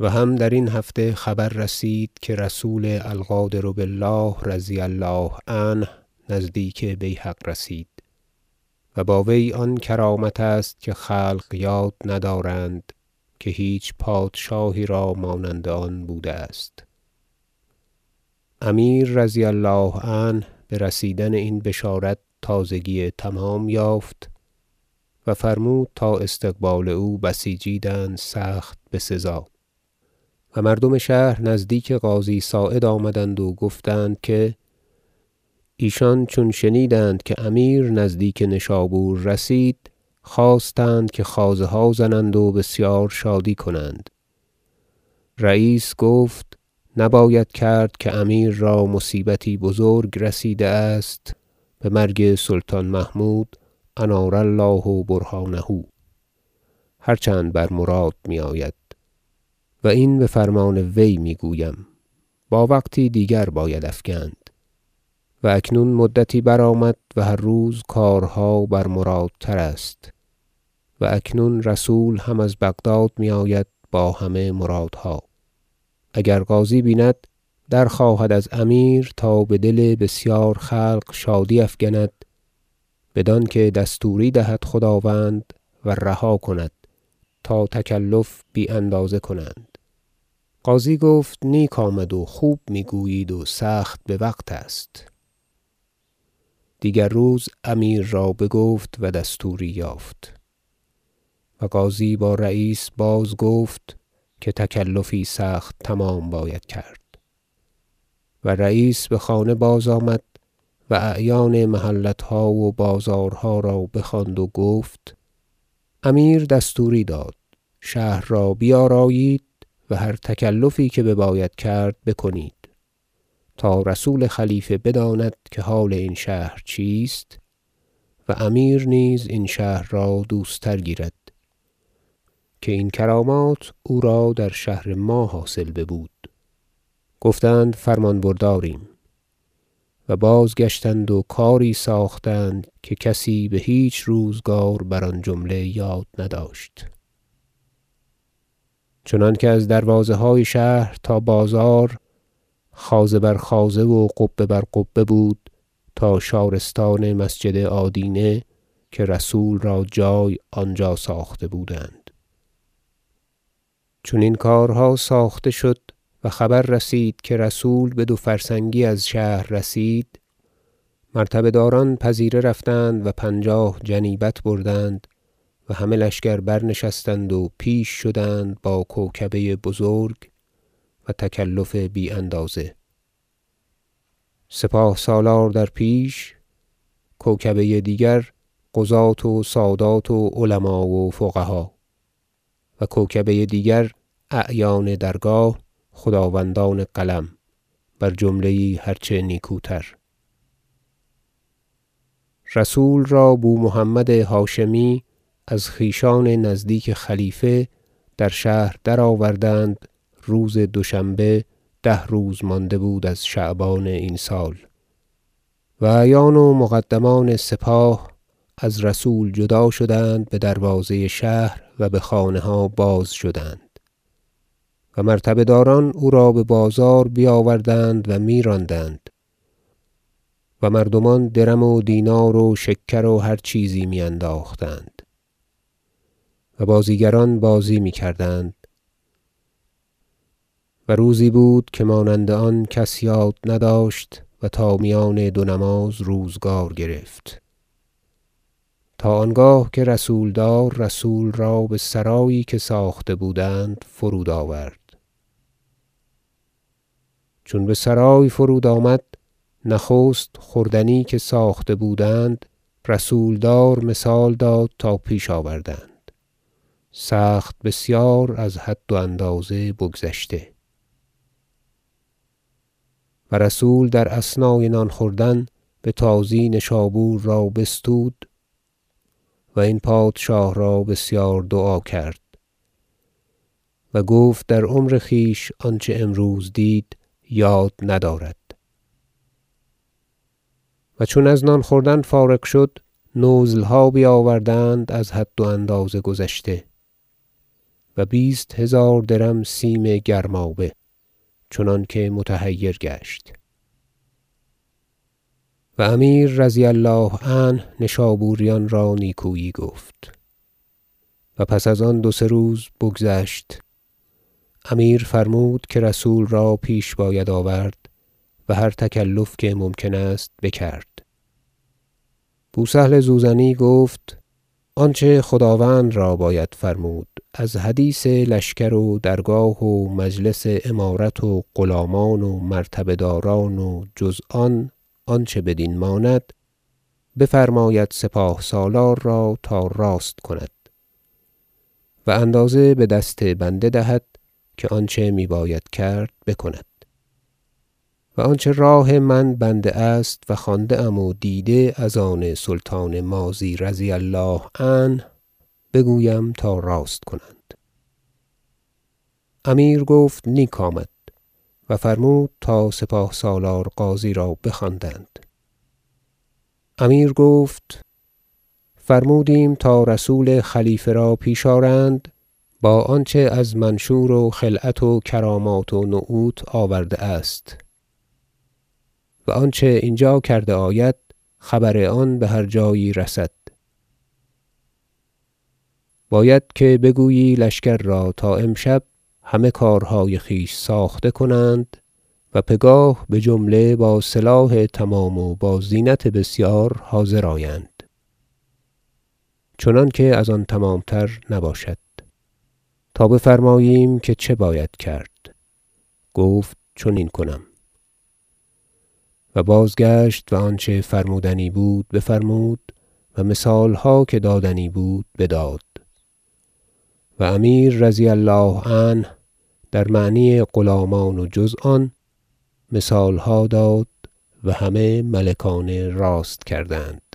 و هم درین هفته خبر رسید که رسول القادر بالله رضی الله عنه نزدیک بیهق رسید و با وی آن کرامت است که خلق یاد ندارند که هیچ پادشاهی را مانند آن بوده است. امیر رضی الله عنه برسیدن این بشارت تازگی تمام یافت و فرمود تا استقبال او بسیجیدند سخت بسزا و مردم شهر نزدیک قاضی صاعد آمدند و گفتند که ایشان چون شنیدند که امیر نزدیک نشابور رسید خواستند که خوازه ها زنند و بسیار شادی کنند. رییس گفت نباید کرد که امیر را مصیبتی بزرگ رسیده است بمرگ سلطان محمود انار الله برهانه. هر چند بر مراد میآید. و این بفرمان وی می‌گویم. با وقتی دیگر باید افگند و اکنون مدتی برآمد و هر روز کارها بر مرادتر است. و اکنون رسول هم از بغداد میآید با همه مرادها. اگر غازی بیند درخواهد از امیر تا بدل بسیار خلق شادی افگند بدانکه دستوری دهد خداوند و رها کند تا تکلف بی اندازه کنند. قاضی گفت نیک آمد و خوب می‌گویید و سخت بوقت است. دیگر روز امیر را بگفت و دستوری یافت. و قاضی با رییس بازگفت که تکلفی سخت تمام باید کرد. و رییس بخانه بازآمد و اعیان محلتها و بازارها را بخواند و گفت امیر دستوری داد شهر را بیارایید و هر تکلفی که بباید کرد بکنید. تا رسول خلیفه بداند که حال این شهر چیست و امیر نیز این شهر را دوست تر گیرد که این کرامات او را در شهر ما حاصل ببود. گفتند فرمان برداریم. و بازگشتند و کاری ساختند که کسی بهیچ روزگار بر آن جمله یاد نداشت. چنانکه از دروازه های شهر تا بازار خوازه بر خوازه و قبه بر قبه بود تا شارستان مسجد آدینه که رسول را جای آنجا ساخته بودند. چون این کارها ساخته شد و خبر رسید که رسول بدو فرسنگی از شهر رسید. مرتبه داران پذیره رفتند و پنجاه جنیبت بردند و همه لشکر برنشستند و پیش شدند با کوکبه بزرگ و تکلف بی اندازه. سپاه سالار در پیش کوکبه دیگر قضاة و سادات و علما و فقها و کوکبه دیگر اعیان درگاه خداوندان قلم بر جمله یی هر چه نیکوتر. رسول را بو محمد هاشمی از خویشان نزدیک خلیفه در شهر درآوردند. روز دوشنبه ده روز مانده بود از شعبان این سال. و اعیان و مقدمان سپاه از رسول جدا شدند بدروازه شهر و بخانه ها باز شدند. و مرتبه داران او را ببازار بیاوردند و میراندند. و مردمان درم و دینار و شکر و هر چیزی میانداختند. و بازیگران بازی می‌کردند. و روزی بود که مانند آن کس یاد نداشت و تا میان دو نماز روزگار گرفت. تا آنگاه که رسولدار رسول را بسرایی که ساخته بودند فرود آورد. چون بسرای فرود آمد نخست خوردنی که ساخته بودند رسولدار مثال داد تا پیش آوردند. سخت بسیار از حد و اندازه بگذشته. و رسول در اثنای نان خوردن بتازی نشابور را بستود و این پادشاه را بسیار دعا کرد و گفت در عمر خویش آنچه امروز دید یاد ندارد. و چون از نان خوردن فارغ شد نزلها بیاوردند از حد و اندازه گذشته. و بیست هزار درم سیم گرمابه چنانکه متحیر گشت. و امیر رضی الله عنه نشابوریان را نیکویی گفت. و پس از آن دو سه روز بگذشت. امیر فرمود که رسول را پیش باید آورد و هر تکلف که ممکن است بکرد. بوسهل زوزنی گفت آنچه خداوند را باید فرمود از حدیث لشکر و درگاه و مجلس امارت و غلامان و مرتبه داران و جز آن آنچه بدین ماند بفرماید سپاه سالار را تا راست کند و اندازه بدست بنده دهد که آنچه میباید کرد بکند. و آنچه راه من بنده است و خوانده ام و دیده از آن سلطان ماضی رضی الله عنه بگویم تا راست کنند. امیر گفت نیک آمد و فرمود تا سپاه سالار غازی را بخواندند. امیر گفت فرمودیم تا رسول خلیفه را پیش آرند با آنچه از منشور و خلعت و کرامات و نعوت آورده است. و آنچه اینجا کرده آید خبر آن بهر جایی رسد. باید که بگویی لشکر را تا امشب همه کارهای خویش ساخته کنند و پگاه بجمله با سلاح تمام و با زینت بسیار حاضر آیند. چنانکه از آن تمامتر نباشد. تا بفرماییم که چه باید کرد. گفت چنین کنم. و بازگشت و آنچه فرمودنی بود بفرمود و مثالها که دادنی بود بداد. و امیر رضی الله عنه در معنی غلامان و جز آن مثالها داد و همه ملکانه راست کردند.